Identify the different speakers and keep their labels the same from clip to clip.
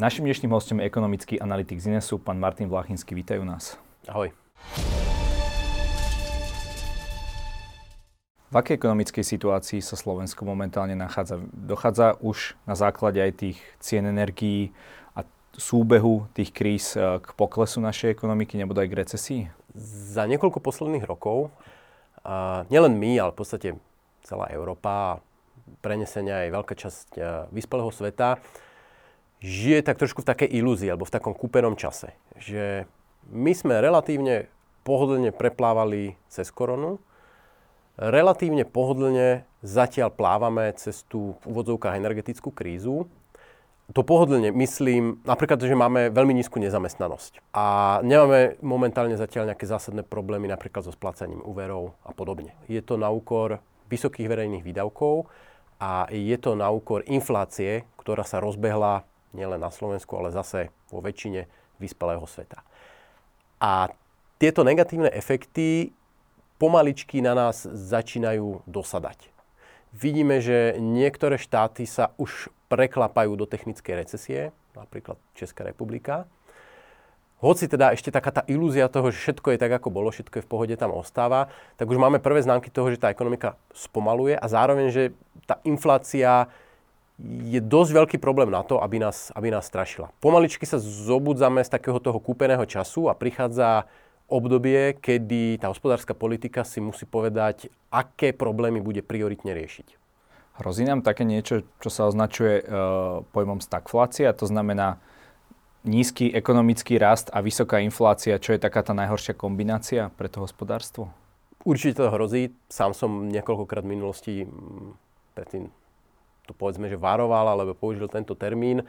Speaker 1: Našim dnešným hostom je ekonomický analytik z Inesu, pán Martin Vlachinský. Vítajú nás.
Speaker 2: Ahoj.
Speaker 1: V akej ekonomickej situácii sa Slovensko momentálne nachádza? Dochádza už na základe aj tých cien energií a súbehu tých kríz eh, k poklesu našej ekonomiky, nebo aj k recesii?
Speaker 2: Za niekoľko posledných rokov, a nielen my, ale v podstate celá Európa, prenesenia aj veľká časť eh, vyspelého sveta, žije tak trošku v takej ilúzii alebo v takom kúpenom čase. Že my sme relatívne pohodlne preplávali cez koronu, relatívne pohodlne zatiaľ plávame cez tú v úvodzovkách energetickú krízu. To pohodlne myslím napríklad, že máme veľmi nízku nezamestnanosť a nemáme momentálne zatiaľ nejaké zásadné problémy napríklad so splácaním úverov a podobne. Je to na úkor vysokých verejných výdavkov a je to na úkor inflácie, ktorá sa rozbehla nielen na Slovensku, ale zase vo väčšine vyspelého sveta. A tieto negatívne efekty pomaličky na nás začínajú dosadať. Vidíme, že niektoré štáty sa už preklapajú do technickej recesie, napríklad Česká republika. Hoci teda ešte taká tá ilúzia toho, že všetko je tak, ako bolo, všetko je v pohode, tam ostáva, tak už máme prvé známky toho, že tá ekonomika spomaluje a zároveň, že tá inflácia je dosť veľký problém na to, aby nás, aby nás strašila. Pomaličky sa zobudzame z takého toho kúpeného času a prichádza obdobie, kedy tá hospodárska politika si musí povedať, aké problémy bude prioritne riešiť.
Speaker 1: Hrozí nám také niečo, čo sa označuje e, pojmom stagflácia, to znamená nízky ekonomický rast a vysoká inflácia, čo je taká tá najhoršia kombinácia pre to hospodárstvo?
Speaker 2: Určite to hrozí. Sám som niekoľkokrát v minulosti predtým to povedzme, že varoval alebo použil tento termín.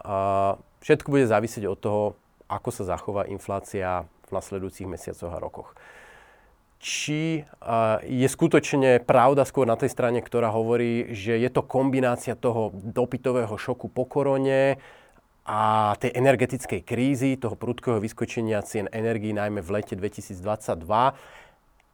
Speaker 2: A všetko bude závisieť od toho, ako sa zachová inflácia v nasledujúcich mesiacoch a rokoch. Či je skutočne pravda skôr na tej strane, ktorá hovorí, že je to kombinácia toho dopytového šoku po korone a tej energetickej krízy, toho prudkého vyskočenia cien energií najmä v lete 2022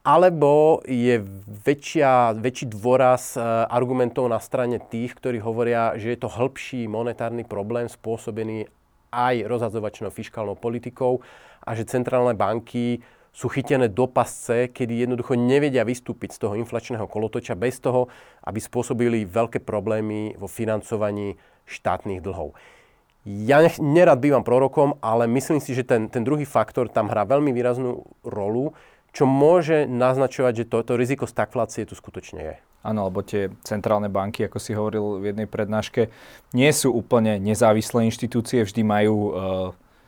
Speaker 2: alebo je väčšia, väčší dôraz e, argumentov na strane tých, ktorí hovoria, že je to hĺbší monetárny problém spôsobený aj rozhadzovačnou fiskálnou politikou a že centrálne banky sú chytené do pasce, kedy jednoducho nevedia vystúpiť z toho inflačného kolotoča bez toho, aby spôsobili veľké problémy vo financovaní štátnych dlhov. Ja nerad bývam prorokom, ale myslím si, že ten, ten druhý faktor tam hrá veľmi výraznú rolu, čo môže naznačovať, že toto to riziko stagflácie tu skutočne je.
Speaker 1: Áno, lebo tie centrálne banky, ako si hovoril v jednej prednáške, nie sú úplne nezávislé inštitúcie, vždy majú e,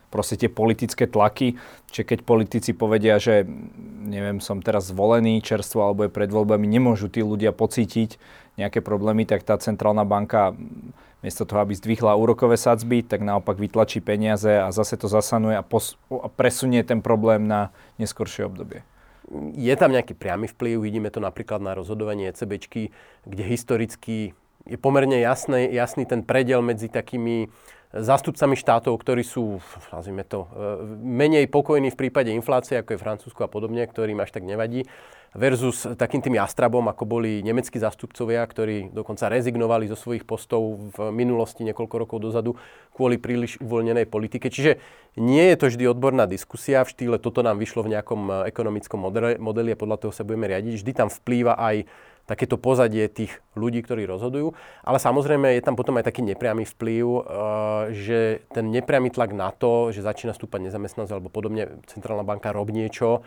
Speaker 1: proste tie politické tlaky. Čiže keď politici povedia, že neviem, som teraz zvolený čerstvo alebo je pred voľbami, nemôžu tí ľudia pocítiť nejaké problémy, tak tá centrálna banka miesto toho, aby zdvihla úrokové sadzby, tak naopak vytlačí peniaze a zase to zasanuje a, pos- a presunie ten problém na neskoršie obdobie.
Speaker 2: Je tam nejaký priamy vplyv, vidíme to napríklad na rozhodovanie ECBčky, kde historicky je pomerne jasný, jasný ten predel medzi takými zástupcami štátov, ktorí sú, nazvime to, e, menej pokojní v prípade inflácie, ako je Francúzsko a podobne, ktorým až tak nevadí, versus takým tým jastrabom, ako boli nemeckí zástupcovia, ktorí dokonca rezignovali zo svojich postov v minulosti niekoľko rokov dozadu kvôli príliš uvoľnenej politike. Čiže nie je to vždy odborná diskusia v štýle toto nám vyšlo v nejakom e, ekonomickom modeli a podľa toho sa budeme riadiť. Vždy tam vplýva aj takéto pozadie tých ľudí, ktorí rozhodujú. Ale samozrejme je tam potom aj taký nepriamy vplyv, eh, že ten nepriamy tlak na to, že začína stúpať nezamestnanosť alebo podobne, centrálna banka robí niečo,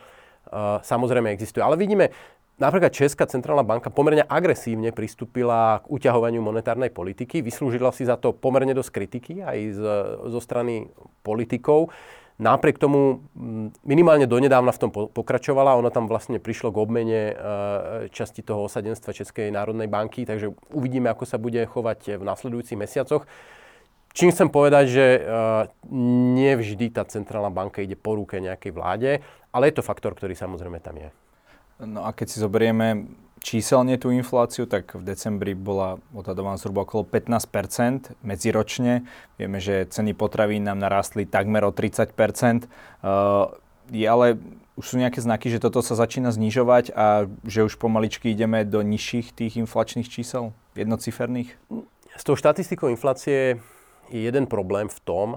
Speaker 2: eh, samozrejme existuje. Ale vidíme, Napríklad Česká centrálna banka pomerne agresívne pristúpila k uťahovaniu monetárnej politiky, vyslúžila si za to pomerne dosť kritiky aj zo strany politikov. Napriek tomu minimálne donedávna v tom pokračovala. Ona tam vlastne prišlo k obmene e, časti toho osadenstva Českej národnej banky, takže uvidíme, ako sa bude chovať v nasledujúcich mesiacoch. Čím chcem povedať, že e, nevždy tá centrálna banka ide po ruke nejakej vláde, ale je to faktor, ktorý samozrejme tam je.
Speaker 1: No a keď si zoberieme číselne tú infláciu, tak v decembri bola odhadovaná zhruba okolo 15% medziročne. Vieme, že ceny potravín nám narastli takmer o 30 uh, je ale už sú nejaké znaky, že toto sa začína znižovať a že už pomaličky ideme do nižších tých inflačných čísel, jednociferných?
Speaker 2: S tou štatistikou inflácie je jeden problém v tom,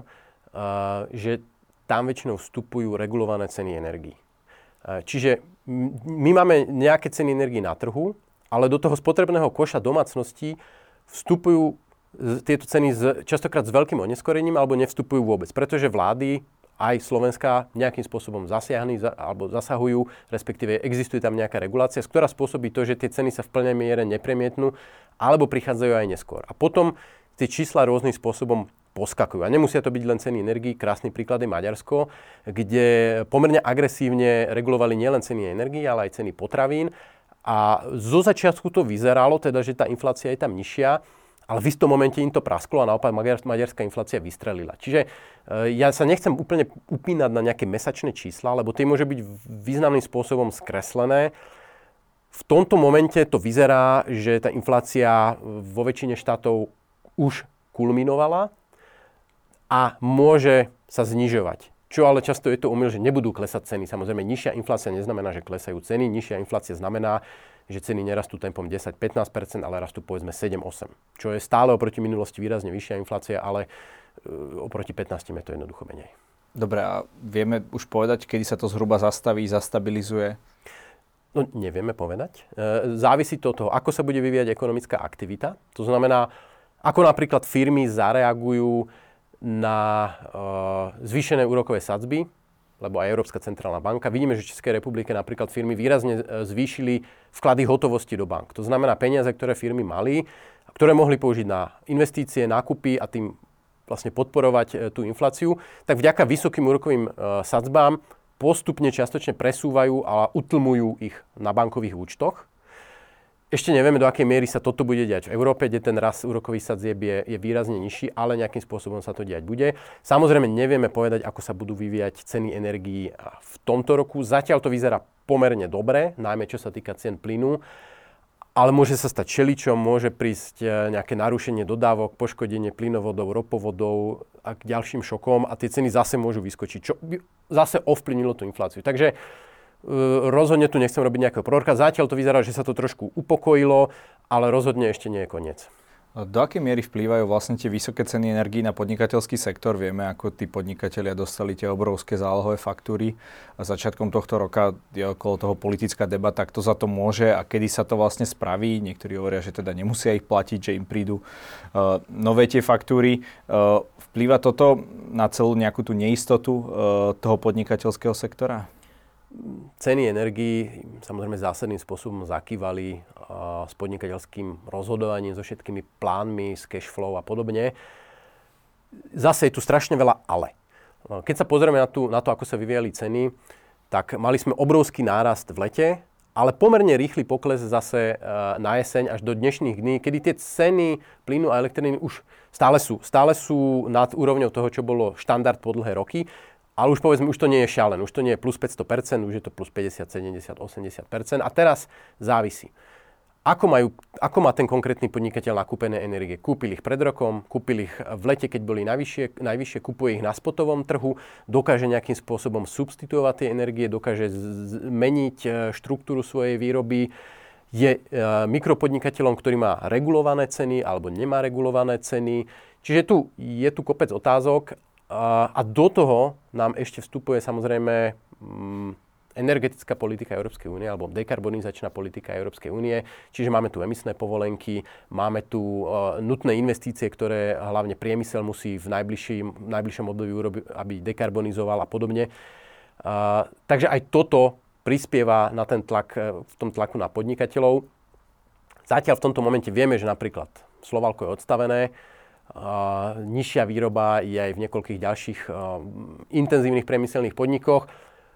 Speaker 2: že tam väčšinou vstupujú regulované ceny energií. Čiže my máme nejaké ceny energii na trhu, ale do toho spotrebného koša domácností vstupujú tieto ceny z, častokrát s veľkým oneskorením alebo nevstupujú vôbec, pretože vlády aj Slovenska nejakým spôsobom zasiahli za, alebo zasahujú, respektíve existuje tam nejaká regulácia, ktorá spôsobí to, že tie ceny sa v plnej miere nepremietnú alebo prichádzajú aj neskôr. A potom tie čísla rôznym spôsobom poskakujú. A nemusia to byť len ceny energii. Krásny príklad je Maďarsko, kde pomerne agresívne regulovali nielen ceny energii, ale aj ceny potravín. A zo začiatku to vyzeralo, teda, že tá inflácia je tam nižšia, ale v istom momente im to prasklo a naopak maďarská inflácia vystrelila. Čiže e, ja sa nechcem úplne upínať na nejaké mesačné čísla, lebo tie môže byť významným spôsobom skreslené. V tomto momente to vyzerá, že tá inflácia vo väčšine štátov už kulminovala a môže sa znižovať. Čo ale často je to umil, že nebudú klesať ceny. Samozrejme, nižšia inflácia neznamená, že klesajú ceny. Nižšia inflácia znamená, že ceny nerastú tempom 10-15%, ale rastú povedzme 7-8%. Čo je stále oproti minulosti výrazne vyššia inflácia, ale e, oproti 15 je to jednoducho menej.
Speaker 1: Dobre, a vieme už povedať, kedy sa to zhruba zastaví, zastabilizuje?
Speaker 2: No, nevieme povedať. E, závisí to od toho, ako sa bude vyvíjať ekonomická aktivita. To znamená, ako napríklad firmy zareagujú na e, zvýšené úrokové sadzby, lebo aj Európska centrálna banka. Vidíme, že v Českej republike napríklad firmy výrazne e, zvýšili vklady hotovosti do bank. To znamená peniaze, ktoré firmy mali, ktoré mohli použiť na investície, nákupy a tým vlastne podporovať e, tú infláciu, tak vďaka vysokým úrokovým sadzbám postupne čiastočne presúvajú a utlmujú ich na bankových účtoch. Ešte nevieme, do akej miery sa toto bude diať v Európe, kde ten rast úrokových sadzieb je, je výrazne nižší, ale nejakým spôsobom sa to diať bude. Samozrejme, nevieme povedať, ako sa budú vyvíjať ceny energií v tomto roku. Zatiaľ to vyzerá pomerne dobre, najmä čo sa týka cien plynu. Ale môže sa stať čeličom, môže prísť e, nejaké narušenie dodávok, poškodenie plynovodov, ropovodov a k ďalším šokom a tie ceny zase môžu vyskočiť, čo by zase ovplyvnilo tú infláciu. Takže rozhodne tu nechcem robiť nejakého proroka. Zatiaľ to vyzerá, že sa to trošku upokojilo, ale rozhodne ešte nie je koniec.
Speaker 1: Do akej miery vplývajú vlastne tie vysoké ceny energií na podnikateľský sektor? Vieme, ako tí podnikatelia dostali tie obrovské zálohové faktúry. A začiatkom tohto roka je okolo toho politická debata, kto za to môže a kedy sa to vlastne spraví. Niektorí hovoria, že teda nemusia ich platiť, že im prídu uh, nové tie faktúry. Uh, vplýva toto na celú nejakú tú neistotu uh, toho podnikateľského sektora?
Speaker 2: Ceny energií samozrejme zásadným spôsobom zakývali s podnikateľským rozhodovaním, so všetkými plánmi, s cash flow a podobne. Zase je tu strašne veľa ale. Keď sa pozrieme na, tú, na to, ako sa vyvíjali ceny, tak mali sme obrovský nárast v lete, ale pomerne rýchly pokles zase na jeseň až do dnešných dní, kedy tie ceny plynu a elektriny už stále sú, stále sú nad úrovňou toho, čo bolo štandard po dlhé roky. Ale už povedzme, už to nie je šialené, už to nie je plus 500%, už je to plus 50, 70, 80%. A teraz závisí. Ako, majú, ako má ten konkrétny podnikateľ nakúpené energie? Kúpil ich pred rokom, kúpil ich v lete, keď boli najvyššie, najvyššie kúpuje ich na spotovom trhu, dokáže nejakým spôsobom substituovať tie energie, dokáže zmeniť e, štruktúru svojej výroby, je e, mikropodnikateľom, ktorý má regulované ceny alebo nemá regulované ceny. Čiže tu je tu kopec otázok a do toho nám ešte vstupuje samozrejme mm, energetická politika Európskej únie alebo dekarbonizačná politika Európskej únie. Čiže máme tu emisné povolenky, máme tu uh, nutné investície, ktoré hlavne priemysel musí v najbližším, najbližšom období urobiť, aby dekarbonizoval a podobne. Uh, takže aj toto prispieva na ten tlak, e, v tom tlaku na podnikateľov. Zatiaľ v tomto momente vieme, že napríklad Slovalko je odstavené, nižšia výroba je aj v niekoľkých ďalších intenzívnych priemyselných podnikoch.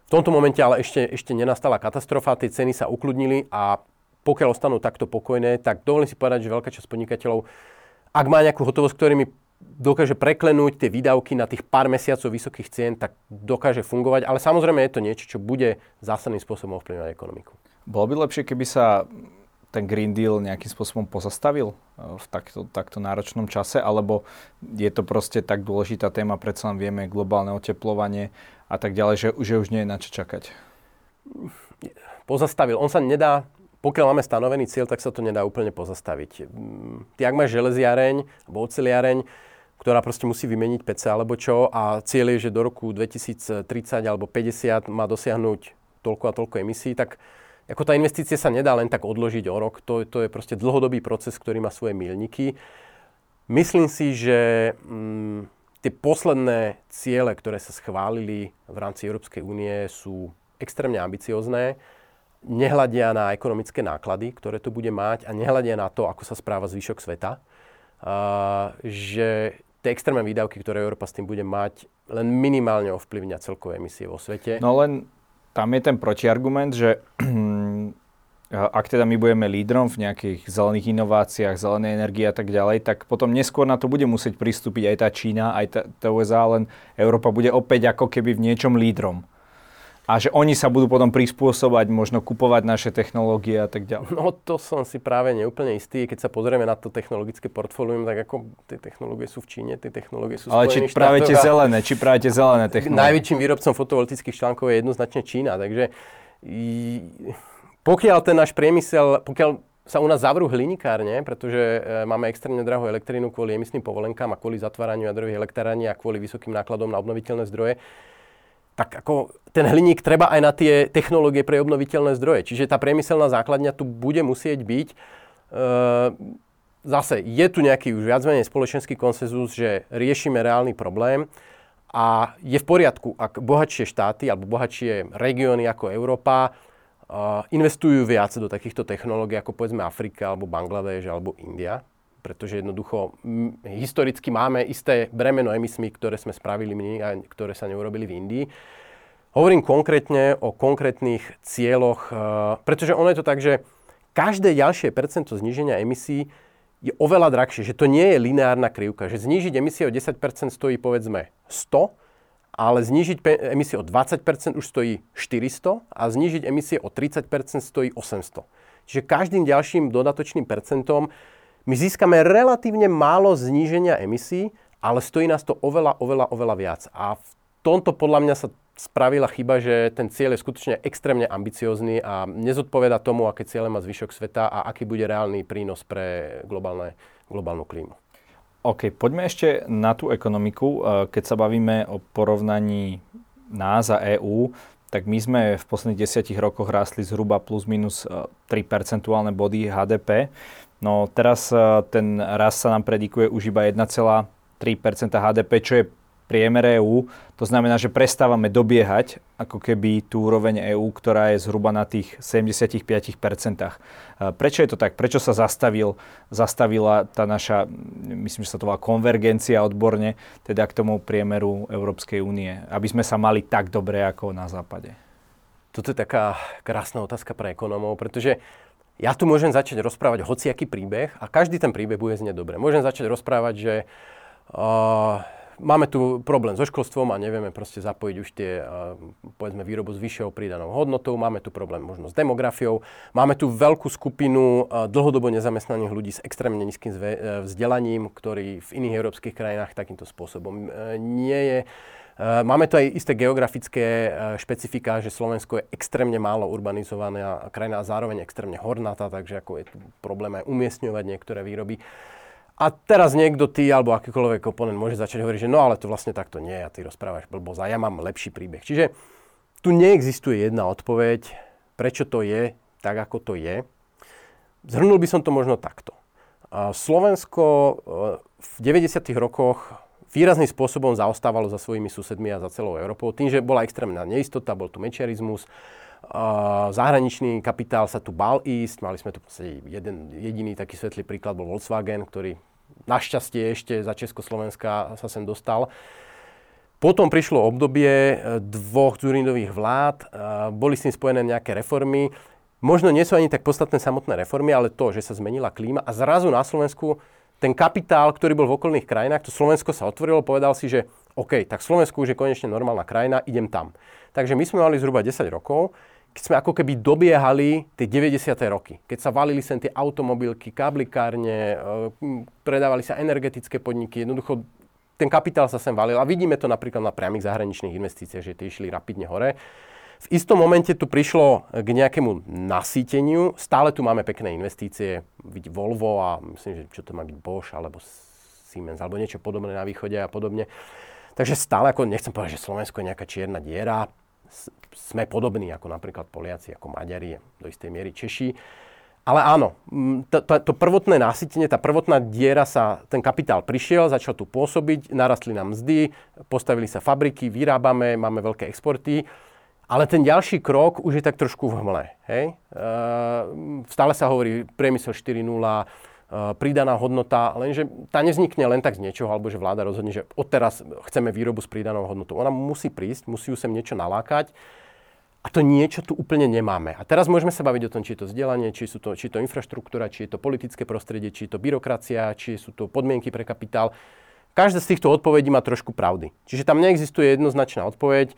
Speaker 2: V tomto momente ale ešte, ešte nenastala katastrofa, tie ceny sa ukludnili a pokiaľ ostanú takto pokojné, tak dovolím si povedať, že veľká časť podnikateľov, ak má nejakú hotovosť, ktorými dokáže preklenúť tie výdavky na tých pár mesiacov vysokých cien, tak dokáže fungovať. Ale samozrejme je to niečo, čo bude zásadným spôsobom ovplyvňovať ekonomiku.
Speaker 1: Bolo by lepšie, keby sa ten Green Deal nejakým spôsobom pozastavil eh, v takto, takto náročnom čase, alebo je to proste tak dôležitá téma, predsa len vieme globálne oteplovanie a tak ďalej, že, že už nie je na čo čakať?
Speaker 2: Pozastavil. On sa nedá, pokiaľ máme stanovený cieľ, tak sa to nedá úplne pozastaviť. Ty, ak máš železiareň alebo oceliareň, ktorá proste musí vymeniť PC alebo čo a cieľ je, že do roku 2030 alebo 50 má dosiahnuť toľko a toľko emisí, tak ako tá investícia sa nedá len tak odložiť o rok, to, to je proste dlhodobý proces, ktorý má svoje milníky. Myslím si, že mm, tie posledné ciele, ktoré sa schválili v rámci Európskej únie sú extrémne ambiciozné, nehľadia na ekonomické náklady, ktoré to bude mať a nehľadia na to, ako sa správa zvyšok sveta. Uh, že tie extrémne výdavky, ktoré Európa s tým bude mať, len minimálne ovplyvňa celkové emisie vo svete.
Speaker 1: No len tam je ten protiargument, že ak teda my budeme lídrom v nejakých zelených inováciách, zelenej energii a tak ďalej, tak potom neskôr na to bude musieť pristúpiť aj tá Čína, aj tá, tá USA, len Európa bude opäť ako keby v niečom lídrom a že oni sa budú potom prispôsobať, možno kupovať naše technológie a tak ďalej.
Speaker 2: No to som si práve neúplne istý. Keď sa pozrieme na to technologické portfólium, tak ako tie technológie sú v Číne, tie technológie sú
Speaker 1: Ale či práve tie zelené, či práve tie zelené technológie.
Speaker 2: Najväčším výrobcom fotovoltických článkov je jednoznačne Čína, takže pokiaľ ten náš priemysel, pokiaľ sa u nás zavrú hlinikárne, pretože e, máme extrémne drahú elektrínu kvôli emisným povolenkám a kvôli zatváraniu jadrových elektrární a kvôli vysokým nákladom na obnoviteľné zdroje, tak ako ten hliník treba aj na tie technológie pre obnoviteľné zdroje. Čiže tá priemyselná základňa tu bude musieť byť. E, zase je tu nejaký už viac menej spoločenský konsenzus, že riešime reálny problém a je v poriadku, ak bohatšie štáty alebo bohatšie regióny ako Európa investujú viac do takýchto technológií ako povedzme Afrika alebo Bangladeš alebo India pretože jednoducho m, historicky máme isté bremeno emismi, ktoré sme spravili my a ktoré sa neurobili v Indii. Hovorím konkrétne o konkrétnych cieľoch, uh, pretože ono je to tak, že každé ďalšie percento zníženia emisí je oveľa drahšie, že to nie je lineárna krivka, že znížiť emisie o 10% stojí povedzme 100, ale znížiť pe- emisie o 20% už stojí 400 a znížiť emisie o 30% stojí 800. Čiže každým ďalším dodatočným percentom my získame relatívne málo zníženia emisí, ale stojí nás to oveľa, oveľa, oveľa viac. A v tomto podľa mňa sa spravila chyba, že ten cieľ je skutočne extrémne ambiciózny a nezodpoveda tomu, aké ciele má zvyšok sveta a aký bude reálny prínos pre globálne, globálnu klímu.
Speaker 1: OK, poďme ešte na tú ekonomiku. E, keď sa bavíme o porovnaní nás a EÚ, tak my sme v posledných desiatich rokoch rástli zhruba plus minus 3 e, percentuálne body HDP. No teraz e, ten rast sa nám predikuje už iba 1,3 HDP, čo je priemer EÚ. To znamená, že prestávame dobiehať ako keby tú úroveň EÚ, ktorá je zhruba na tých 75%. E, prečo je to tak? Prečo sa zastavil, zastavila tá naša, myslím, že sa to volá konvergencia odborne, teda k tomu priemeru Európskej únie, aby sme sa mali tak dobre ako na západe?
Speaker 2: Toto je taká krásna otázka pre ekonomov, pretože ja tu môžem začať rozprávať hociaký príbeh a každý ten príbeh bude znieť dobre. Môžem začať rozprávať, že uh, máme tu problém so školstvom a nevieme proste zapojiť už tie, povedzme, výrobu s vyššou pridanou hodnotou, máme tu problém možno s demografiou, máme tu veľkú skupinu dlhodobo nezamestnaných ľudí s extrémne nízkym vzdelaním, ktorí v iných európskych krajinách takýmto spôsobom uh, nie je Eh, máme tu aj isté geografické špecifika, že Slovensko je extrémne málo urbanizovaná krajina a zároveň extrémne hornatá, takže ako je tu problém aj umiestňovať niektoré výroby. A teraz niekto ty alebo akýkoľvek oponent môže začať hovoriť, že no ale to vlastne takto nie a ty rozprávaš blbosť a ja mám lepší príbeh. Čiže tu neexistuje jedna odpoveď, prečo to je tak, ako to je. Zhrnul by som to možno takto. Slovensko eh, v 90. rokoch výrazným spôsobom zaostávalo za svojimi susedmi a za celou Európou. Tým, že bola extrémna neistota, bol tu mečiarizmus, zahraničný kapitál sa tu bal ísť, mali sme tu jeden jediný taký svetlý príklad bol Volkswagen, ktorý našťastie ešte za Československa sa sem dostal. Potom prišlo obdobie e, dvoch Zurinových vlád, e, boli s tým spojené nejaké reformy. Možno nie sú ani tak podstatné samotné reformy, ale to, že sa zmenila klíma a zrazu na Slovensku ten kapitál, ktorý bol v okolných krajinách, to Slovensko sa otvorilo, povedal si, že OK, tak Slovensku už je konečne normálna krajina, idem tam. Takže my sme mali zhruba 10 rokov, keď sme ako keby dobiehali tie 90. roky. Keď sa valili sem tie automobilky, kablikárne, e, predávali sa energetické podniky, jednoducho ten kapitál sa sem valil a vidíme to napríklad na priamých zahraničných investíciách, že tie išli rapidne hore. V istom momente tu prišlo k nejakému nasýteniu. Stále tu máme pekné investície, vidí Volvo a myslím, že čo to má byť Bosch alebo Siemens, alebo niečo podobné na východe a podobne. Takže stále, ako nechcem povedať, že Slovensko je nejaká čierna diera, sme podobní ako napríklad Poliaci, ako Maďari, do istej miery Češi. Ale áno, to, to, to prvotné násytenie, tá prvotná diera sa, ten kapitál prišiel, začal tu pôsobiť, narastli nám mzdy, postavili sa fabriky, vyrábame, máme veľké exporty. Ale ten ďalší krok už je tak trošku v hmle. Hej? E, stále sa hovorí priemysel 4.0, e, pridaná hodnota, lenže tá nevznikne len tak z niečoho, alebo že vláda rozhodne, že odteraz chceme výrobu s pridanou hodnotou. Ona musí prísť, musí ju sem niečo nalákať a to niečo tu úplne nemáme. A teraz môžeme sa baviť o tom, či je to vzdelanie, či, sú to, či je to infraštruktúra, či je to politické prostredie, či je to byrokracia, či sú to podmienky pre kapitál. Každá z týchto odpovedí má trošku pravdy. Čiže tam neexistuje jednoznačná odpoveď.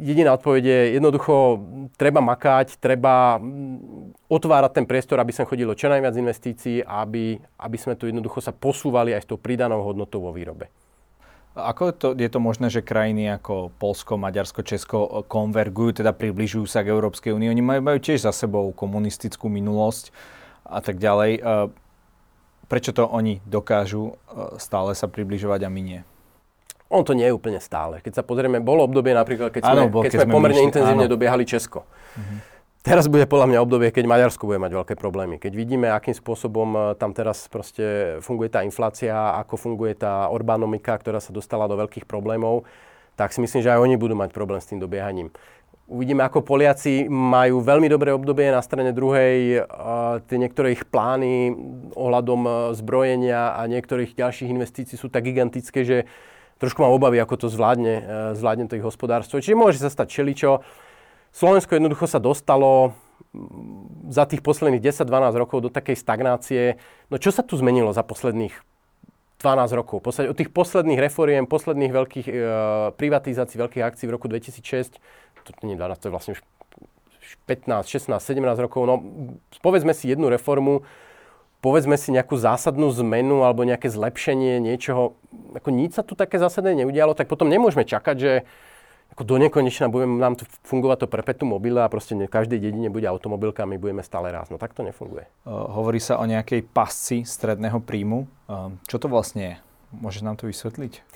Speaker 2: Jediná odpoveď je jednoducho, treba makať, treba mm, otvárať ten priestor, aby sa chodilo čo najviac investícií a aby, aby sme tu jednoducho sa posúvali aj s tou pridanou hodnotou vo výrobe.
Speaker 1: Ako to, je to možné, že krajiny ako Polsko, Maďarsko, Česko konvergujú, teda približujú sa k Európskej únii? Oni majú, majú tiež za sebou komunistickú minulosť a tak ďalej. E, prečo to oni dokážu e, stále sa približovať a my nie?
Speaker 2: On to nie je úplne stále. Keď sa pozrieme, bolo obdobie napríklad, keď sme, bol, keď, keď sme pomerne myšli, intenzívne áno. dobiehali Česko. Uh-huh. Teraz bude podľa mňa obdobie, keď Maďarsko bude mať veľké problémy. Keď vidíme, akým spôsobom e, tam teraz proste funguje tá inflácia, ako funguje tá Orbánomika, ktorá sa dostala do veľkých problémov, tak si myslím, že aj oni budú mať problém s tým dobiehaním. Uvidíme, ako Poliaci majú veľmi dobré obdobie na strane druhej. Tie niektoré ich plány ohľadom e, zbrojenia a niektorých ďalších investícií sú tak gigantické, že trošku mám obavy, ako to zvládne, e, zvládne to ich hospodárstvo. Čiže môže sa stať čeličo. Slovensko jednoducho sa dostalo mm, za tých posledných 10-12 rokov do takej stagnácie. No čo sa tu zmenilo za posledných 12 rokov? Posled, od tých posledných reforiem, posledných veľkých e, privatizácií, veľkých akcií v roku 2006, to nie 12, to je vlastne už 15, 16, 17 rokov, no povedzme si jednu reformu, povedzme si nejakú zásadnú zmenu alebo nejaké zlepšenie niečoho, ako nič sa tu také zásadné neudialo, tak potom nemôžeme čakať, že ako do nekonečna budeme nám tu fungovať to perpetuum mobile a proste ne, každej dedine bude automobilka a my budeme stále raz. No tak to nefunguje.
Speaker 1: Uh, hovorí sa o nejakej pasci stredného príjmu. Uh, čo to vlastne je? Môžeš nám to vysvetliť?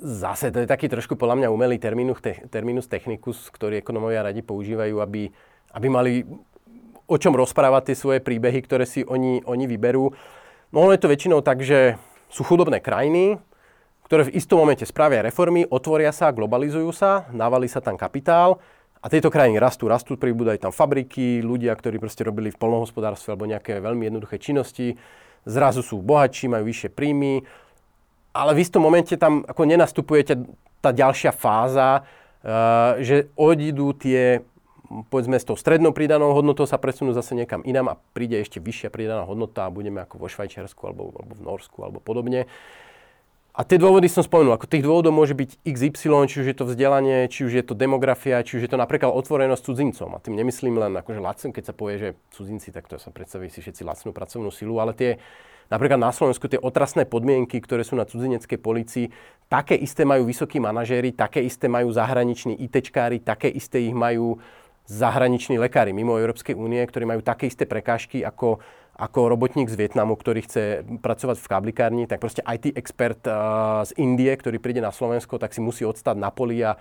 Speaker 2: Zase, to je taký trošku podľa mňa umelý terminus, te, terminus technicus, ktorý ekonomovia radi používajú, aby, aby mali o čom rozprávať tie svoje príbehy, ktoré si oni, oni vyberú. No ono je to väčšinou tak, že sú chudobné krajiny, ktoré v istom momente spravia reformy, otvoria sa, globalizujú sa, navalí sa tam kapitál a tieto krajiny rastú, rastú, pribúdajú tam fabriky, ľudia, ktorí proste robili v polnohospodárstve alebo nejaké veľmi jednoduché činnosti, zrazu sú bohatší, majú vyššie príjmy, ale v istom momente tam ako nenastupuje tá ďalšia fáza, uh, že odídu tie povedzme s tou strednou pridanou hodnotou sa presunú zase niekam inám a príde ešte vyššia pridaná hodnota a budeme ako vo Švajčiarsku alebo, alebo v Norsku alebo podobne. A tie dôvody som spomenul. Ako tých dôvodov môže byť XY, či už je to vzdelanie, či už je to demografia, či už je to napríklad otvorenosť cudzincom. A tým nemyslím len akože lacnú, keď sa povie, že cudzinci, tak to sa predstaví si všetci lacnú pracovnú silu, ale tie napríklad na Slovensku tie otrasné podmienky, ktoré sú na cudzineckej policii, také isté majú vysokí manažéri, také isté majú zahraniční ITčkári, také isté ich majú zahraniční lekári mimo Európskej únie, ktorí majú také isté prekážky ako ako robotník z Vietnamu, ktorý chce pracovať v kablikárni, tak proste IT expert uh, z Indie, ktorý príde na Slovensko, tak si musí odstať na poli a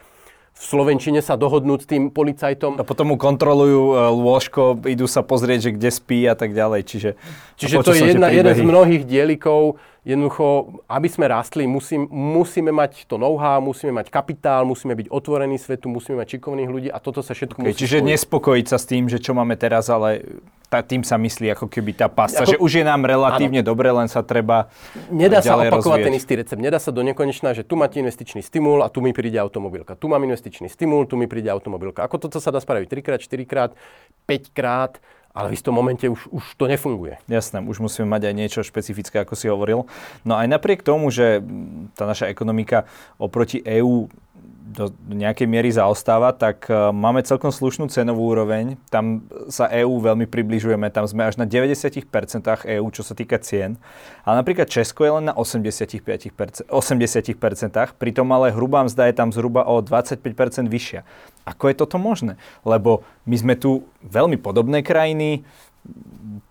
Speaker 2: v Slovenčine sa dohodnúť s tým policajtom.
Speaker 1: A potom mu kontrolujú uh, lôžko, idú sa pozrieť, že kde spí a tak ďalej. Čiže,
Speaker 2: Čiže to je jedna, jeden z mnohých dielikov. Jednoducho, aby sme rastli, musím, musíme mať to know-how, musíme mať kapitál, musíme byť otvorení svetu, musíme mať šikovných ľudí a toto sa všetko okay,
Speaker 1: musí Čiže spojiť. nespokojiť sa s tým, že čo máme teraz, ale tá, tým sa myslí ako keby tá pasta, ako, že už je nám relatívne dobre, len sa treba
Speaker 2: Nedá sa opakovať
Speaker 1: rozvíjať.
Speaker 2: ten istý recept, nedá sa do nekonečna, že tu máte investičný stimul a tu mi príde automobilka. Tu mám investičný stimul, tu mi príde automobilka. Ako toto sa dá spraviť 3 krát, 4 krát, 5 krát, ale v istom momente už, už to nefunguje.
Speaker 1: Jasné, už musíme mať aj niečo špecifické, ako si hovoril. No aj napriek tomu, že tá naša ekonomika oproti EÚ do nejakej miery zaostáva, tak uh, máme celkom slušnú cenovú úroveň. Tam sa EÚ veľmi približujeme, tam sme až na 90% EÚ, čo sa týka cien. Ale napríklad Česko je len na 85%, 80%, pritom ale hrubá mzda je tam zhruba o 25% vyššia. Ako je toto možné? Lebo my sme tu veľmi podobné krajiny,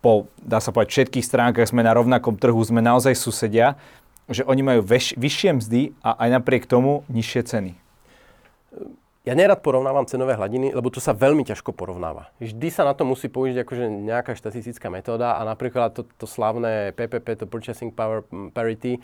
Speaker 1: po, dá sa povedať, všetkých stránkach sme na rovnakom trhu, sme naozaj susedia, že oni majú vyššie mzdy a aj napriek tomu nižšie ceny?
Speaker 2: Ja nerad porovnávam cenové hladiny, lebo to sa veľmi ťažko porovnáva. Vždy sa na to musí použiť akože nejaká štatistická metóda a napríklad to, to slavné PPP, to Purchasing Power Parity,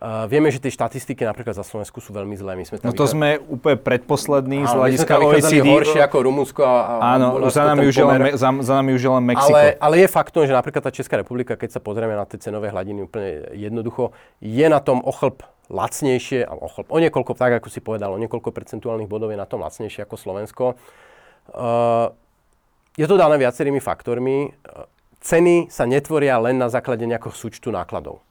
Speaker 2: Uh, vieme, že tie štatistiky napríklad za Slovensku sú veľmi zlé. My
Speaker 1: sme no to vychá... sme úplne predposlední z hľadiska
Speaker 2: OECD. horšie ako Rumunsko a, a
Speaker 1: Áno, za nami, už len, za, za nami už je len Mexiko.
Speaker 2: Ale, ale je faktom, že napríklad tá Česká republika, keď sa pozrieme na tie cenové hladiny úplne jednoducho, je na tom ochlb lacnejšie, ochlb, o niekoľko, tak ako si povedal, o niekoľko percentuálnych bodov je na tom lacnejšie ako Slovensko. Uh, je to dané viacerými faktormi. Ceny sa netvoria len na základe nejakého súčtu nákladov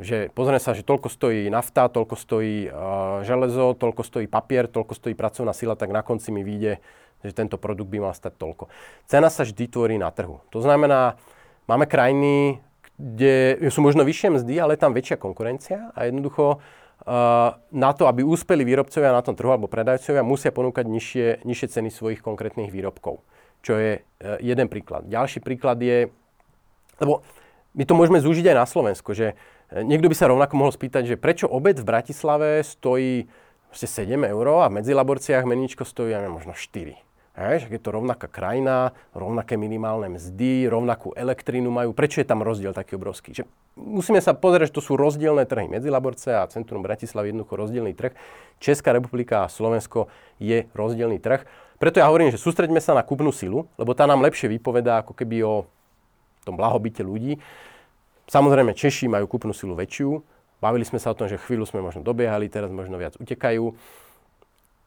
Speaker 2: že pozrieme sa, že toľko stojí nafta, toľko stojí uh, železo, toľko stojí papier, toľko stojí pracovná sila, tak na konci mi vyjde, že tento produkt by mal stať toľko. Cena sa vždy tvorí na trhu. To znamená, máme krajiny, kde sú možno vyššie mzdy, ale je tam väčšia konkurencia a jednoducho uh, na to, aby úspeli výrobcovia na tom trhu alebo predajcovia, musia ponúkať nižšie, nižšie ceny svojich konkrétnych výrobkov. Čo je uh, jeden príklad. Ďalší príklad je, lebo my to môžeme zúžiť aj na Slovensko, že Niekto by sa rovnako mohol spýtať, že prečo obed v Bratislave stojí 7 eur a v Medzilaborciach meníčko stojí, neviem, možno 4. Hej, je to rovnaká krajina, rovnaké minimálne mzdy, rovnakú elektrínu majú. Prečo je tam rozdiel taký obrovský? Že musíme sa pozrieť, že to sú rozdielne trhy. Medzilaborce a Centrum Bratislavy jednoducho rozdielný trh. Česká republika a Slovensko je rozdielný trh. Preto ja hovorím, že sústreďme sa na kúpnu silu, lebo tá nám lepšie vypovedá ako keby o tom blahobite ľudí. Samozrejme, Češi majú kúpnu silu väčšiu. Bavili sme sa o tom, že chvíľu sme možno dobiehali, teraz možno viac utekajú.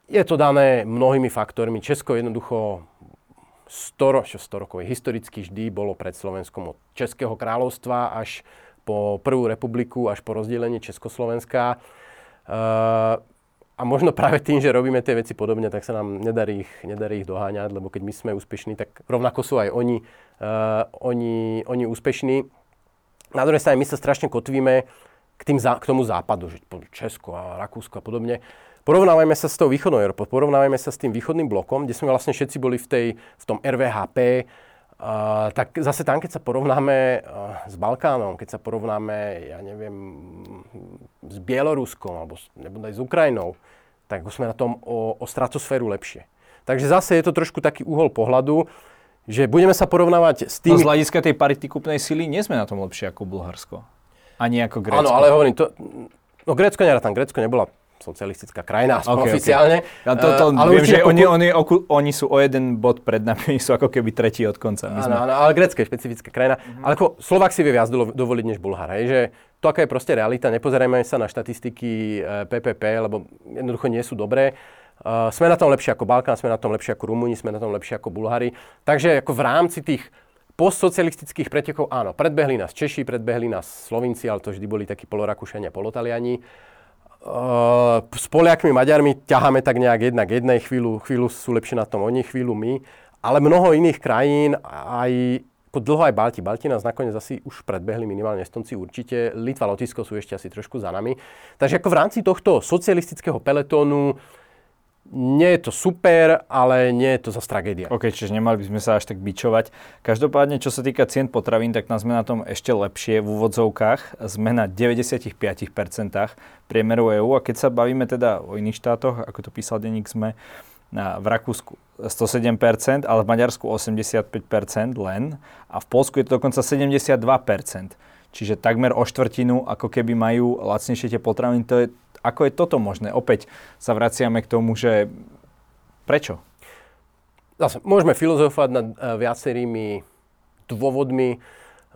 Speaker 2: Je to dané mnohými faktormi. Česko jednoducho 100, 100 rokov historicky vždy bolo pred Slovenskom od Českého kráľovstva až po Prvú republiku, až po rozdelenie Československa. Uh, a možno práve tým, že robíme tie veci podobne, tak sa nám nedarí ich, nedarí ich doháňať, lebo keď my sme úspešní, tak rovnako sú aj oni, uh, oni, oni úspešní. Na druhej strane my sa strašne kotvíme k, tým, k tomu západu, že Česko a Rakúsko a podobne. Porovnávajme sa s tou východnou Európou, porovnávajme sa s tým východným blokom, kde sme vlastne všetci boli v, tej, v tom RVHP, Uh, tak zase tam, keď sa porovnáme uh, s Balkánom, keď sa porovnáme, ja neviem, s Bieloruskom alebo aj s Ukrajinou, tak sme na tom o, o stratosféru lepšie. Takže zase je to trošku taký uhol pohľadu že budeme sa porovnávať s tým...
Speaker 1: No z hľadiska tej parity kúpnej sily nie sme na tom lepšie ako Bulharsko. Ani ako Grécko.
Speaker 2: Áno, ale hovorím, to, no Grécko nerátam, Grécko nebola socialistická krajina, aspoň okay, oficiálne.
Speaker 1: Okay. Ja to, to uh, ale viem, že oni, oni, oku, oni sú o jeden bod pred nami, sú ako keby tretí od konca.
Speaker 2: My áno, áno, ale Grécko je špecifická krajina. Mm-hmm. Ale ako Slovak si vie viac dovoliť než Bulhar. Hej, že to, aká je proste realita, nepozerajme sa na štatistiky PPP, lebo jednoducho nie sú dobré. Uh, sme na tom lepšie ako Balkán, sme na tom lepšie ako Rumúni, sme na tom lepšie ako Bulhári. Takže ako v rámci tých postsocialistických pretekov, áno, predbehli nás Češi, predbehli nás Slovinci, ale to vždy boli takí polorakúšania, polotaliani. Uh, s Poliakmi, Maďarmi ťaháme tak nejak jedna k jednej, chvíľu, chvíľu sú lepšie na tom oni, chvíľu my. Ale mnoho iných krajín, aj ako dlho aj Balti. Balti nás nakoniec asi už predbehli, minimálne Estonci určite. Litva, Lotisko sú ešte asi trošku za nami. Takže ako v rámci tohto socialistického peletónu nie je to super, ale nie je to zase tragédia.
Speaker 1: OK, čiže nemali by sme sa až tak bičovať. Každopádne, čo sa týka cien potravín, tak nám sme na tom ešte lepšie v úvodzovkách. Sme na 95% priemeru EÚ a keď sa bavíme teda o iných štátoch, ako to písal denník sme, na, v Rakúsku 107%, ale v Maďarsku 85% len a v Polsku je to dokonca 72%. Čiže takmer o štvrtinu, ako keby majú lacnejšie tie potraviny. To je ako je toto možné? Opäť sa vraciame k tomu, že prečo?
Speaker 2: Zase, môžeme filozofovať nad uh, viacerými dôvodmi.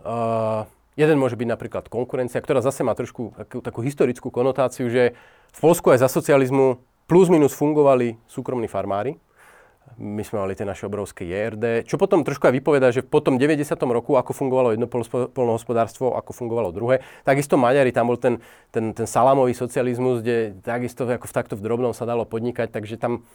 Speaker 2: Uh, jeden môže byť napríklad konkurencia, ktorá zase má trošku takú, takú historickú konotáciu, že v Polsku aj za socializmu plus minus fungovali súkromní farmári my sme mali tie naše obrovské JRD, čo potom trošku aj vypoveda, že po tom 90. roku, ako fungovalo jedno polnohospodárstvo, ako fungovalo druhé, takisto Maďari, tam bol ten, ten, ten salamový socializmus, kde takisto ako v takto v drobnom sa dalo podnikať, takže tam,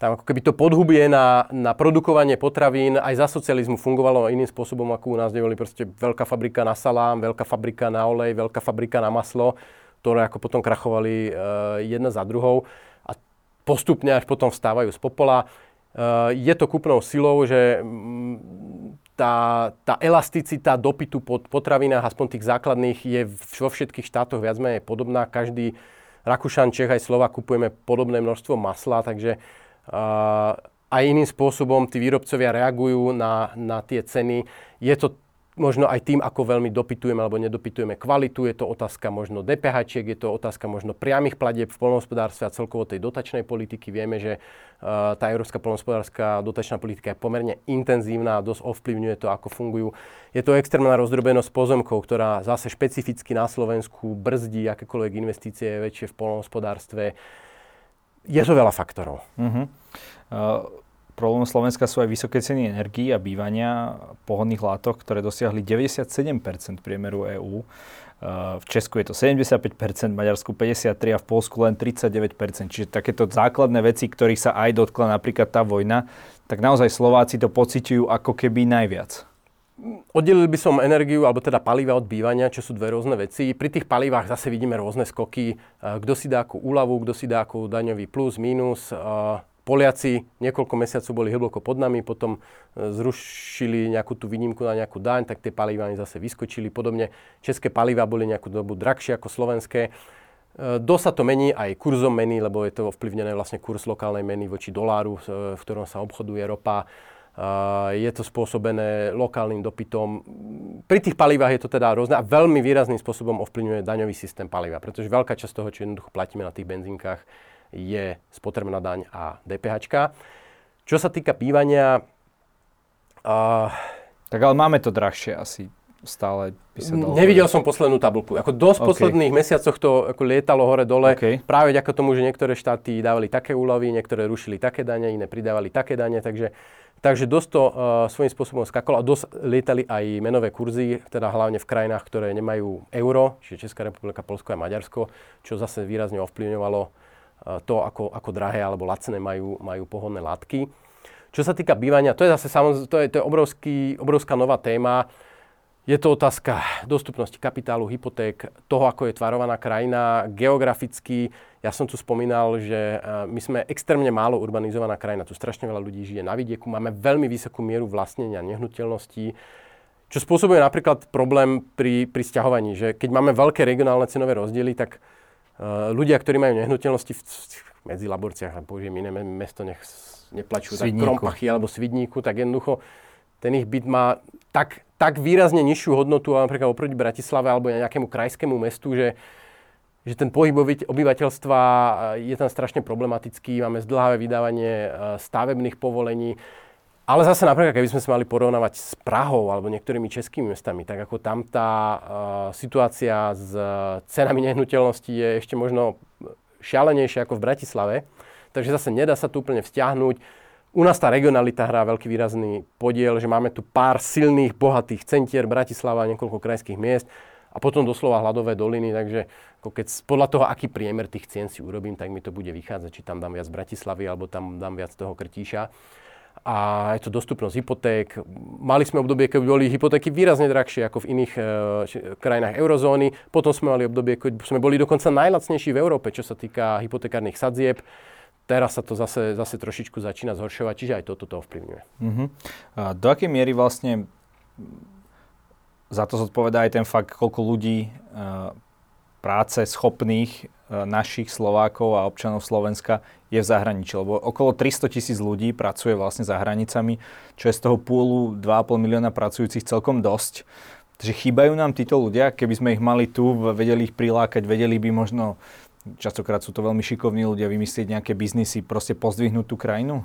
Speaker 2: tam ako keby to podhubie na, na produkovanie potravín aj za socializmu fungovalo iným spôsobom, ako u nás, kde proste veľká fabrika na salám, veľká fabrika na olej, veľká fabrika na maslo, ktoré ako potom krachovali uh, jedna za druhou a postupne až potom vstávajú z popola. Eh, je to kúpnou silou, že mm, tá, tá elasticita dopytu pod potravinách, aspoň tých základných, je vo všetkých štátoch viac menej podobná. Každý Rakúšan, Čech aj Slova kupujeme podobné množstvo masla, takže uh, aj iným spôsobom tí výrobcovia reagujú na, na tie ceny. Je to možno aj tým, ako veľmi dopytujeme alebo nedopytujeme kvalitu. Je to otázka možno DPH, je to otázka možno priamých platieb v polnohospodárstve a celkovo tej dotačnej politiky. Vieme, že uh, tá európska polnohospodárska dotačná politika je pomerne intenzívna a dosť ovplyvňuje to, ako fungujú. Je to extrémna rozdrobenosť pozemkov, ktorá zase špecificky na Slovensku brzdí akékoľvek investície väčšie v polnohospodárstve. Je to veľa faktorov. Uh-huh.
Speaker 1: Uh... Problém Slovenska sú aj vysoké ceny energií a bývania pohodných látok, ktoré dosiahli 97% priemeru EÚ. V Česku je to 75%, v Maďarsku 53% a v Polsku len 39%. Čiže takéto základné veci, ktorých sa aj dotkla napríklad tá vojna, tak naozaj Slováci to pociťujú ako keby najviac.
Speaker 2: Oddelil by som energiu, alebo teda paliva od bývania, čo sú dve rôzne veci. Pri tých palivách zase vidíme rôzne skoky. Kto si dá akú úľavu, kto si dá akú daňový plus, mínus. Poliaci niekoľko mesiacov boli hlboko pod nami, potom e, zrušili nejakú tú výnimku na nejakú daň, tak tie palivá zase vyskočili. Podobne české paliva boli nejakú dobu drahšie ako slovenské. E, dosť sa to mení aj kurzom meny, lebo je to ovplyvnené vlastne kurz lokálnej meny voči doláru, e, v ktorom sa obchoduje ropa. Je to spôsobené lokálnym dopytom. Pri tých palivách je to teda rôzne a veľmi výrazným spôsobom ovplyvňuje daňový systém paliva, pretože veľká časť toho, čo jednoducho platíme na tých benzínkach, je spotrebná daň a DPH. Čo sa týka bývania...
Speaker 1: Uh, tak ale máme to drahšie asi stále by sa
Speaker 2: dalo Nevidel som poslednú tabulku. Ako dosť okay. posledných mesiacoch to ako lietalo hore-dole. Okay. Práve ďako tomu, že niektoré štáty dávali také úlovy, niektoré rušili také dane, iné pridávali také dane, takže, takže dosť to uh, svojím spôsobom skakalo a dosť lietali aj menové kurzy, teda hlavne v krajinách, ktoré nemajú euro, čiže Česká republika, Polsko a Maďarsko, čo zase výrazne ovplyvňovalo to, ako, ako drahé alebo lacné majú, majú pohodné látky. Čo sa týka bývania, to je zase samozrejme, to je, to je obrovský, obrovská nová téma. Je to otázka dostupnosti kapitálu, hypoték, toho, ako je tvarovaná krajina, geograficky. Ja som tu spomínal, že my sme extrémne málo urbanizovaná krajina. Tu strašne veľa ľudí žije na vidieku. Máme veľmi vysokú mieru vlastnenia nehnuteľností, čo spôsobuje napríklad problém pri, pri stiahovaní, že keď máme veľké regionálne cenové rozdiely, tak ľudia, ktorí majú nehnuteľnosti v, medzi Laborciach, a použijem iné mesto, nech neplačú, tak Krompachy alebo Svidníku, tak jednoducho ten ich byt má tak, tak výrazne nižšiu hodnotu, napríklad oproti Bratislave alebo nejakému krajskému mestu, že, že ten pohyb obyvateľstva eh, je tam strašne problematický, máme zdlhavé vydávanie eh, stavebných povolení, ale zase napríklad, keby sme sa mali porovnávať s Prahou alebo niektorými českými mestami, tak ako tam tá uh, situácia s uh, cenami nehnuteľností je ešte možno šialenejšia ako v Bratislave. Takže zase nedá sa tu úplne vzťahnuť. U nás tá regionalita hrá veľký výrazný podiel, že máme tu pár silných, bohatých centier, Bratislava, niekoľko krajských miest a potom doslova hladové doliny, takže ako keď podľa toho, aký priemer tých cien si urobím, tak mi to bude vychádzať, či tam dám viac Bratislavy alebo tam dám viac toho Krtíša a je to dostupnosť hypoték. Mali sme obdobie, keď boli hypotéky výrazne drahšie ako v iných e, krajinách eurozóny. Potom sme mali obdobie, keď sme boli dokonca najlacnejší v Európe, čo sa týka hypotekárnych sadzieb. Teraz sa to zase, zase trošičku začína zhoršovať, čiže aj toto to ovplyvňuje.
Speaker 1: Uh-huh. A do akej miery vlastne za to zodpovedá aj ten fakt, koľko ľudí uh, práce schopných našich Slovákov a občanov Slovenska je v zahraničí, lebo okolo 300 tisíc ľudí pracuje vlastne za hranicami, čo je z toho púlu 2,5 milióna pracujúcich celkom dosť. Takže chýbajú nám títo ľudia, keby sme ich mali tu, vedeli ich prilákať, vedeli by možno, častokrát sú to veľmi šikovní ľudia, vymyslieť nejaké biznisy, proste pozdvihnúť tú krajinu?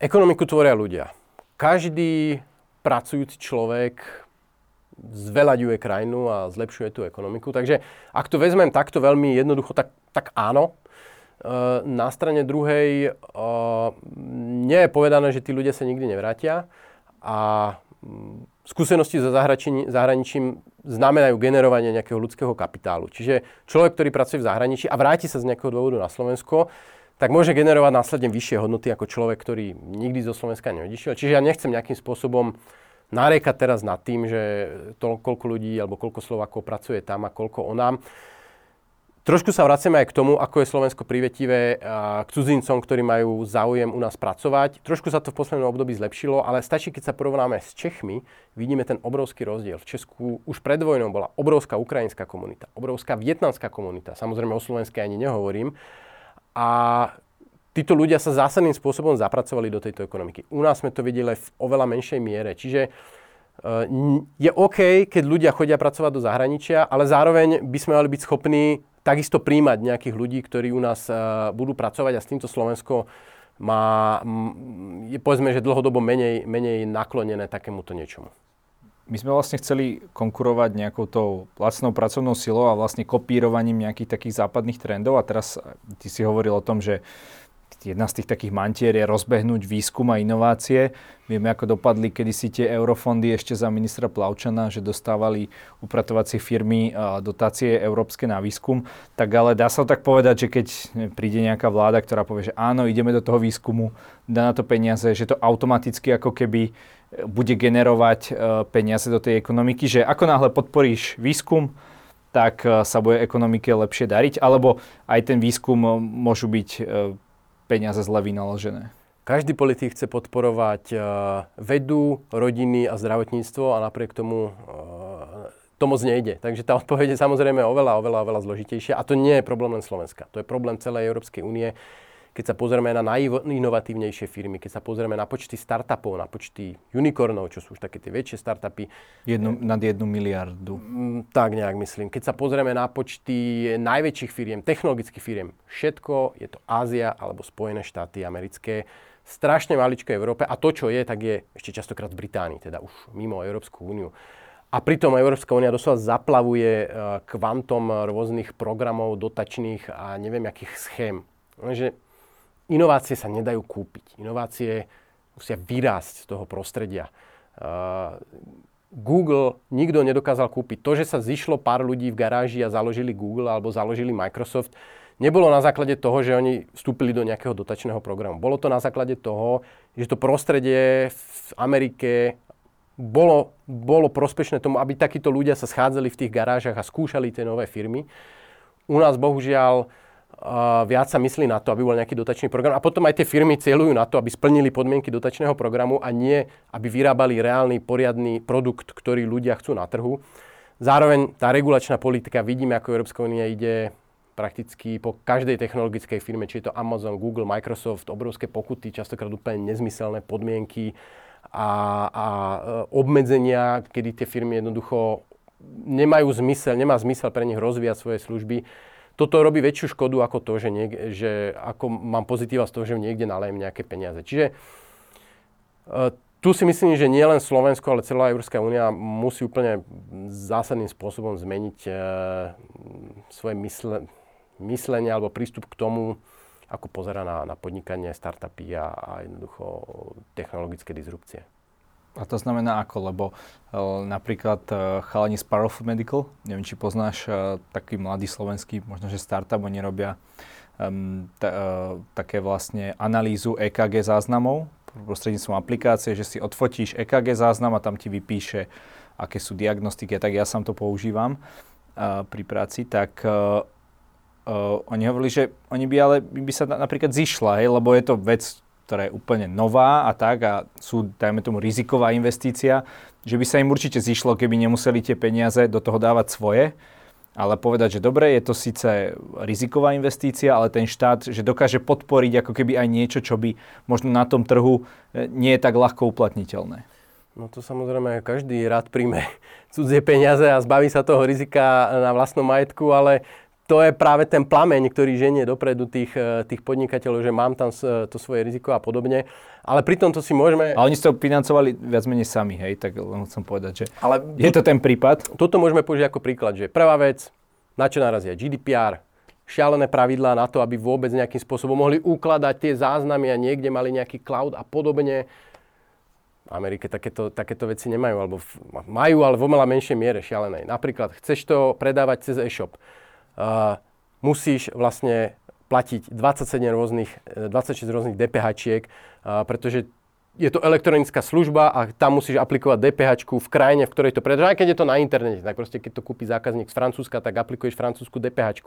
Speaker 2: Ekonomiku tvoria ľudia. Každý pracujúci človek zveľaďuje krajinu a zlepšuje tú ekonomiku. Takže ak to vezmem takto veľmi jednoducho, tak, tak áno, Eh, na strane druhej eh, nie je povedané, že tí ľudia sa nikdy nevrátia a mm, skúsenosti so zahraničím znamenajú generovanie nejakého ľudského kapitálu. Čiže človek, ktorý pracuje v zahraničí a vráti sa z nejakého dôvodu na Slovensko, tak môže generovať následne vyššie hodnoty ako človek, ktorý nikdy zo Slovenska neodišiel. Čiže ja nechcem nejakým spôsobom narekať teraz nad tým, že to, koľko ľudí alebo koľko Slovákov pracuje tam a koľko o nám Trošku sa vraciame aj k tomu, ako je Slovensko privetivé k cudzincom, ktorí majú záujem u nás pracovať. Trošku sa to v poslednom období zlepšilo, ale stačí, keď sa porovnáme s Čechmi, vidíme ten obrovský rozdiel. V Česku už pred vojnou bola obrovská ukrajinská komunita, obrovská vietnamská komunita, samozrejme o slovenskej ani nehovorím. A títo ľudia sa zásadným spôsobom zapracovali do tejto ekonomiky. U nás sme to videli v oveľa menšej miere. Čiže uh, je OK, keď ľudia chodia pracovať do zahraničia, ale zároveň by sme mali byť schopní takisto príjmať nejakých ľudí, ktorí u nás uh, budú pracovať a s týmto Slovensko má, je povedzme, že dlhodobo menej, menej naklonené takémuto niečomu.
Speaker 1: My sme vlastne chceli konkurovať nejakou tou lacnou pracovnou silou a vlastne kopírovaním nejakých takých západných trendov a teraz ty si hovoril o tom, že jedna z tých takých mantier je rozbehnúť výskum a inovácie. Vieme, ako dopadli kedysi tie eurofondy ešte za ministra Plavčana, že dostávali upratovacie firmy dotácie európske na výskum. Tak ale dá sa tak povedať, že keď príde nejaká vláda, ktorá povie, že áno, ideme do toho výskumu, dá na to peniaze, že to automaticky ako keby e, bude generovať e, peniaze do tej ekonomiky, že ako náhle podporíš výskum, tak e, sa bude ekonomike lepšie dariť, alebo aj ten výskum môžu byť peniaze zle vynaložené?
Speaker 2: Každý politik chce podporovať uh, vedu, rodiny a zdravotníctvo a napriek tomu uh, to moc nejde. Takže tá odpoveď je samozrejme oveľa, oveľa, oveľa zložitejšia a to nie je problém len Slovenska. To je problém celej Európskej únie keď sa pozrieme na najinovatívnejšie firmy, keď sa pozrieme na počty startupov, na počty unicornov, čo sú už také tie väčšie startupy.
Speaker 1: Jednu, nad jednu miliardu.
Speaker 2: Mm, tak nejak myslím. Keď sa pozrieme na počty najväčších firiem, technologických firiem, všetko je to Ázia alebo Spojené štáty americké, strašne maličké Európe a to, čo je, tak je ešte častokrát v Británii, teda už mimo Európsku úniu. A pritom Európska únia doslova zaplavuje e, kvantom rôznych programov, dotačných a neviem akých schém. Lenže inovácie sa nedajú kúpiť. Inovácie musia vyrásť z toho prostredia. Uh, Google nikto nedokázal kúpiť. To, že sa zišlo pár ľudí v garáži a založili Google alebo založili Microsoft, nebolo na základe toho, že oni vstúpili do nejakého dotačného programu. Bolo to na základe toho, že to prostredie v Amerike bolo, bolo prospešné tomu, aby takíto ľudia sa schádzali v tých garážach a skúšali tie nové firmy. U nás bohužiaľ viac sa myslí na to, aby bol nejaký dotačný program. A potom aj tie firmy cieľujú na to, aby splnili podmienky dotačného programu a nie, aby vyrábali reálny, poriadny produkt, ktorý ľudia chcú na trhu. Zároveň tá regulačná politika, vidíme, ako Európska únia ide prakticky po každej technologickej firme, či je to Amazon, Google, Microsoft, obrovské pokuty, častokrát úplne nezmyselné podmienky a, a e, obmedzenia, kedy tie firmy jednoducho nemajú zmysel, nemá zmysel pre nich rozvíjať svoje služby toto robí väčšiu škodu ako to, že, niek- že ako mám pozitíva z toho, že niekde nalejem nejaké peniaze. Čiže e, tu si myslím, že nie len Slovensko, ale celá Európska únia musí úplne zásadným spôsobom zmeniť e, svoje mysle, myslenie alebo prístup k tomu, ako pozera na, na podnikanie, startupy a, a jednoducho technologické disrupcie.
Speaker 1: A to znamená ako? Lebo uh, napríklad uh, chalani z Powerful Medical, neviem, či poznáš uh, taký mladý slovenský, možno, že startup, oni robia um, ta, uh, také vlastne analýzu EKG záznamov prostredníctvom aplikácie, že si odfotíš EKG záznam a tam ti vypíše, aké sú diagnostiky, tak ja sám to používam uh, pri práci, tak uh, uh, oni hovorili, že oni by ale by sa napríklad zišla, hej, lebo je to vec, ktorá je úplne nová a tak a sú, dajme tomu, riziková investícia, že by sa im určite zišlo, keby nemuseli tie peniaze do toho dávať svoje, ale povedať, že dobre, je to síce riziková investícia, ale ten štát, že dokáže podporiť ako keby aj niečo, čo by možno na tom trhu e, nie je tak ľahko uplatniteľné.
Speaker 2: No to samozrejme každý rád príjme cudzie peniaze a zbaví sa toho rizika na vlastnom majetku, ale to je práve ten plameň, ktorý ženie dopredu tých, eh, tých podnikateľov, že mám tam to svoje riziko a podobne. Ale pri tomto si môžeme...
Speaker 1: A oni si to financovali viac menej sami, hej, tak len chcem povedať, že Ale je to ten prípad?
Speaker 2: Toto môžeme použiť ako príklad, že prvá vec, na čo narazia GDPR, šialené pravidlá na to, aby vôbec nejakým spôsobom mohli ukladať tie záznamy a niekde mali nejaký cloud a podobne. V Amerike takéto, takéto veci nemajú, alebo majú, ale v oveľa menšej miere šialenej. Napríklad, chceš to predávať cez e-shop musíš vlastne platiť 27 rôznych, 26 rôznych DPH, uh, pretože je to elektronická služba a tam musíš aplikovať DPH v krajine, v ktorej to predáš. Aj keď je to na internete, tak proste keď to kúpi zákazník z Francúzska, tak aplikuješ francúzsku DPH.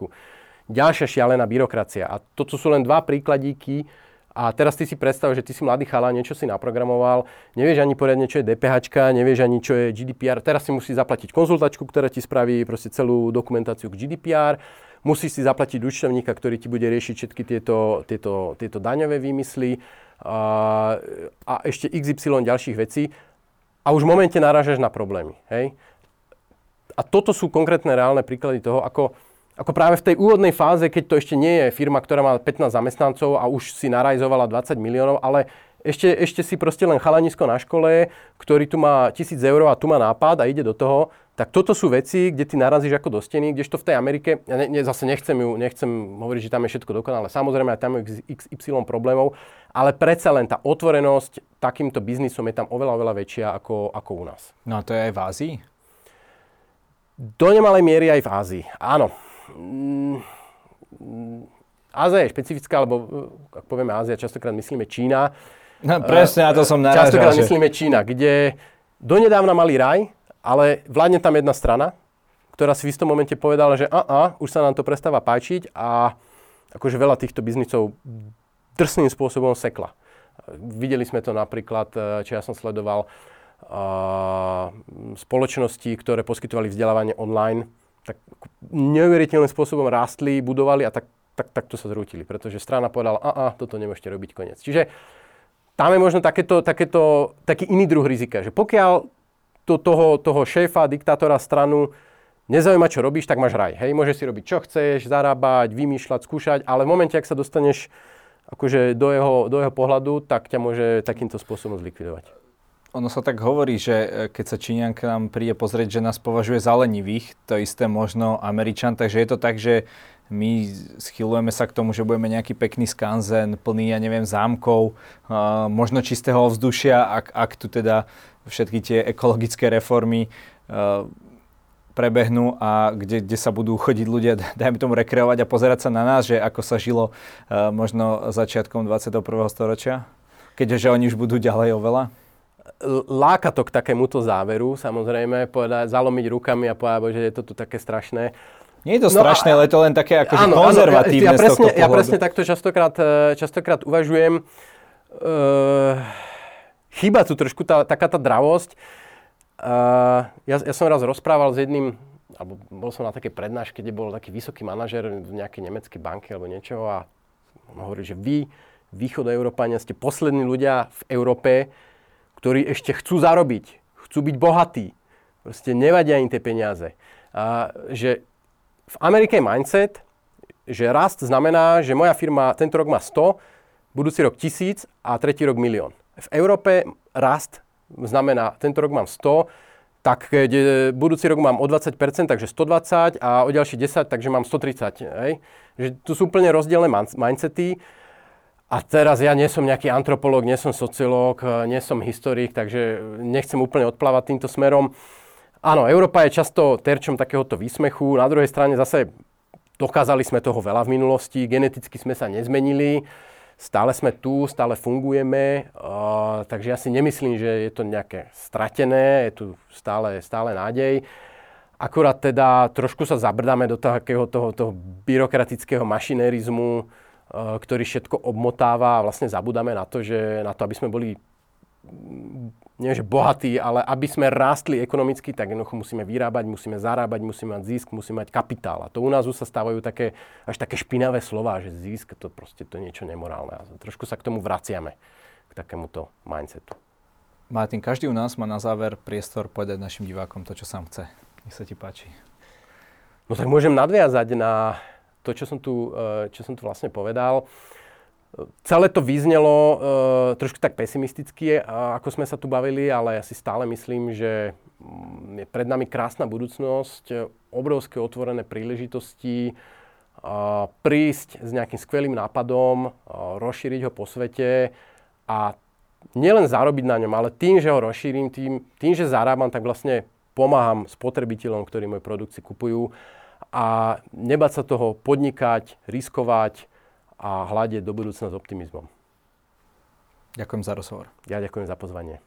Speaker 2: Ďalšia šialená byrokracia. A toto sú len dva príkladíky. A teraz ty si predstav, že ty si mladý chala, niečo si naprogramoval, nevieš ani poriadne, čo je DPH, nevieš ani, čo je GDPR. Teraz si musí zaplatiť konzultačku, ktorá ti spraví proste celú dokumentáciu k GDPR musíš si zaplatiť účtovníka, ktorý ti bude riešiť všetky tieto, tieto, tieto daňové výmysly a, a ešte XY ďalších vecí a už v momente narážaš na problémy. Hej? A toto sú konkrétne reálne príklady toho, ako, ako práve v tej úvodnej fáze, keď to ešte nie je firma, ktorá má 15 zamestnancov a už si narajzovala 20 miliónov, ale ešte, ešte si proste len chalanisko na škole, ktorý tu má 1000 eur a tu má nápad a ide do toho, tak toto sú veci, kde ty narazíš ako do steny, kdežto v tej Amerike, ja ne, ne, zase nechcem ju, nechcem hovoriť, že tam je všetko dokonalé, samozrejme aj tam je XY problémov, ale predsa len tá otvorenosť takýmto biznisom je tam oveľa, oveľa väčšia ako, ako u nás.
Speaker 1: No a to je aj v Ázii?
Speaker 2: Do nemalej miery aj v Ázii, áno. Mm, Ázia je špecifická, lebo ak povieme Ázia, častokrát myslíme Čína.
Speaker 1: No, presne na to som narážal.
Speaker 2: Častokrát že... myslíme Čína, kde donedávna mali raj, ale vládne tam jedna strana, ktorá si v istom momente povedala, že a, a už sa nám to prestáva páčiť a akože veľa týchto biznicov drsným spôsobom sekla. Videli sme to napríklad, e, čo ja som sledoval, spoločnosti, ktoré poskytovali vzdelávanie online, tak neuveriteľným spôsobom rástli, budovali a tak, tak, tak to sa zrútili, pretože strana povedala, a, a toto nemôžete robiť koniec. Čiže tam je možno takéto, takéto, taký iný druh rizika, že pokiaľ to, toho, toho šéfa, diktátora stranu nezaujíma, čo robíš, tak máš raj. Hej, môžeš si robiť, čo chceš, zarábať, vymýšľať, skúšať, ale v momente, ak sa dostaneš akože do jeho, do jeho pohľadu, tak ťa môže takýmto spôsobom zlikvidovať.
Speaker 1: Ono sa tak hovorí, že e, keď sa Číňan k nám príde pozrieť, že nás považuje za lenivých, to isté možno Američan, takže je to tak, že my schylujeme sa k tomu, že budeme nejaký pekný skanzen, plný, ja neviem, zámkov, možno čistého ovzdušia, ak, ak tu teda všetky tie ekologické reformy uh, prebehnú a kde, kde sa budú chodiť ľudia, dajme tomu, rekreovať a pozerať sa na nás, že ako sa žilo uh, možno začiatkom 21. storočia, keďže oni už budú ďalej oveľa?
Speaker 2: Láka to k takémuto záveru, samozrejme, povedať, zalomiť rukami a povedať, že je to tu také strašné.
Speaker 1: Nie je to strašné, no, ale je to len také akože áno, konzervatívne
Speaker 2: áno, ja, ja, presne, ja presne takto častokrát, eh, častokrát uvažujem. Uh, chýba tu trošku tá, taká tá dravosť. Uh, ja, ja som raz rozprával s jedným, alebo bol som na také prednáške, kde bol taký vysoký manažer v nejakej nemeckej banke alebo niečo a on hovorí, že vy, východoeurópania, ste poslední ľudia v Európe, ktorí ešte chcú zarobiť, chcú byť bohatí. Proste nevadia im tie peniaze. A že v Amerike je mindset, že rast znamená, že moja firma tento rok má 100, budúci rok 1000 a tretí rok milión. V Európe rast znamená, tento rok mám 100, tak keď budúci rok mám o 20%, takže 120 a o ďalší 10, takže mám 130. Hej? Že tu sú úplne rozdielne mindsety. A teraz ja nie som nejaký antropológ, nie som sociológ, nie som historik, takže nechcem úplne odplávať týmto smerom. Áno, Európa je často terčom takéhoto výsmechu. Na druhej strane zase dokázali sme toho veľa v minulosti, geneticky sme sa nezmenili stále sme tu, stále fungujeme, uh, takže ja si nemyslím, že je to nejaké stratené, je tu stále, stále nádej. Akurát teda trošku sa zabrdáme do takého toho, toho byrokratického mašinérizmu, ktorý všetko obmotáva a vlastne zabudáme na to, že na to, aby sme boli nie že bohatí, ale aby sme rástli ekonomicky, tak jednoducho musíme vyrábať, musíme zarábať, musíme mať zisk, musíme mať kapitál. A to u nás už sa stávajú také, až také špinavé slova, že zisk to proste to je niečo nemorálne. A trošku sa k tomu vraciame, k takémuto mindsetu.
Speaker 1: Martin, každý u nás má na záver priestor povedať našim divákom to, čo sám chce. Nech sa ti páči.
Speaker 2: No tak môžem nadviazať na to, čo som tu, eh, čo som tu vlastne povedal. Celé to vyznelo uh, trošku tak pesimisticky, ako sme sa tu bavili, ale ja si stále myslím, že mm, je pred nami krásna budúcnosť, obrovské otvorené príležitosti, prísť s nejakým skvelým nápadom, rozšíriť ho po svete a nielen zarobiť na ňom, ale tým, že ho rozšírim, tým, tým že zarábam, tak vlastne pomáham spotrebiteľom, ktorí moje produkty kupujú a nebať sa toho podnikať, riskovať, a hľadieť do budúcna s optimizmom.
Speaker 1: Ďakujem za rozhovor.
Speaker 2: Ja ďakujem za pozvanie.